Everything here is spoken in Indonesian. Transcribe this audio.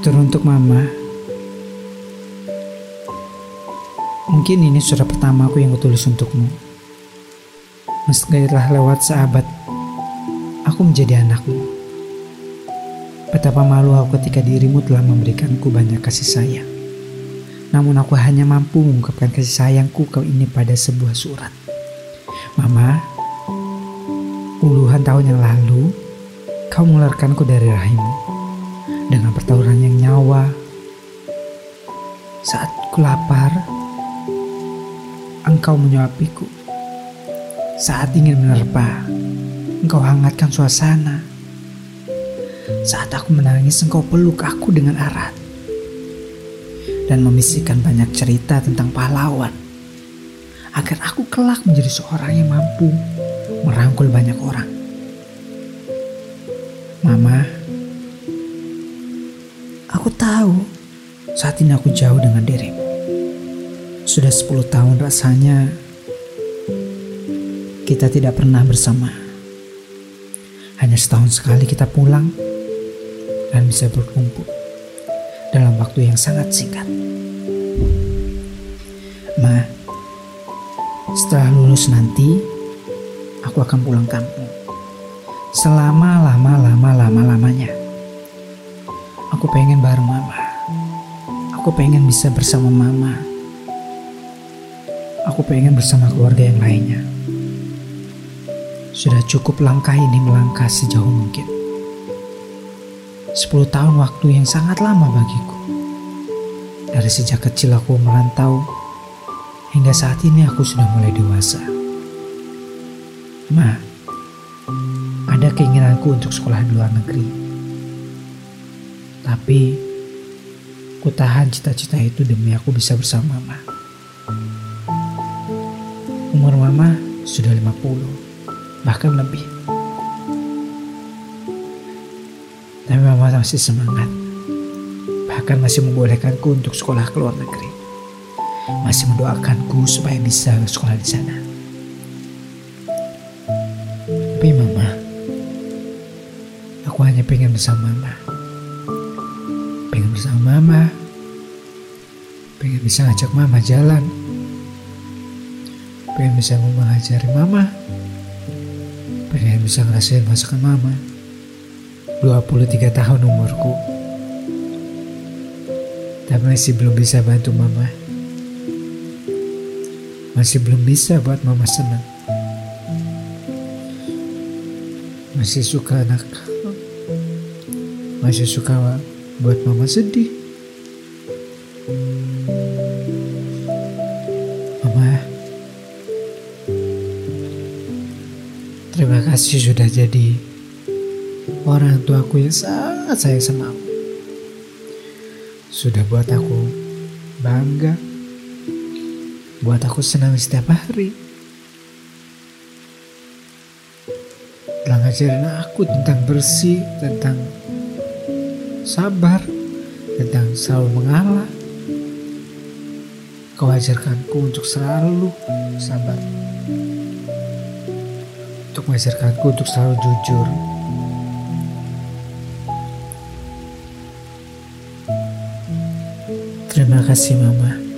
Teruntuk Mama, mungkin ini surat pertama aku yang kutulis untukmu. Meski telah lewat sahabat, aku menjadi anakmu. Betapa malu aku ketika dirimu telah memberikanku banyak kasih sayang. Namun aku hanya mampu mengungkapkan kasih sayangku kau ini pada sebuah surat. Mama, puluhan tahun yang lalu, kau mengeluarkanku dari rahimmu dengan pertauran yang nyawa. Saat ku lapar, engkau menyuapiku. Saat ingin menerpa, engkau hangatkan suasana. Saat aku menangis, engkau peluk aku dengan erat. Dan memisikan banyak cerita tentang pahlawan. Agar aku kelak menjadi seorang yang mampu merangkul banyak orang. Mama, Aku tahu saat ini aku jauh dengan dirimu. Sudah 10 tahun rasanya kita tidak pernah bersama. Hanya setahun sekali kita pulang dan bisa berkumpul dalam waktu yang sangat singkat. Ma, setelah lulus nanti, aku akan pulang kampung. Selama lama-lama lama-lamanya. Pengen bareng mama. Aku pengen bisa bersama mama. Aku pengen bersama keluarga yang lainnya. Sudah cukup langkah ini melangkah sejauh mungkin. Sepuluh tahun waktu yang sangat lama bagiku. Dari sejak kecil aku merantau, hingga saat ini aku sudah mulai dewasa. Ma, ada keinginanku untuk sekolah di luar negeri. Tapi ku tahan cita-cita itu demi aku bisa bersama mama. Umur mama sudah 50, bahkan lebih. Tapi mama masih semangat. Bahkan masih membolehkanku untuk sekolah ke luar negeri. Masih mendoakanku supaya bisa sekolah di sana. Tapi mama, aku hanya pengen bersama mama pengen bersama mama. Pengen bisa ngajak mama jalan. Pengen bisa mengajari mama. Pengen bisa ngerasain masakan mama. 23 tahun umurku. Tapi masih belum bisa bantu mama. Masih belum bisa buat mama senang. Masih suka anak. Masih suka buat mama sedih. Mama, terima kasih sudah jadi orang tuaku yang sangat sayang sama aku. Sudah buat aku bangga, buat aku senang setiap hari. Telah ngajarin aku tentang bersih, tentang sabar, tentang selalu mengalah. Kau ajarkanku untuk selalu sabar. Untuk mengajarkanku untuk selalu jujur. Terima kasih Mama.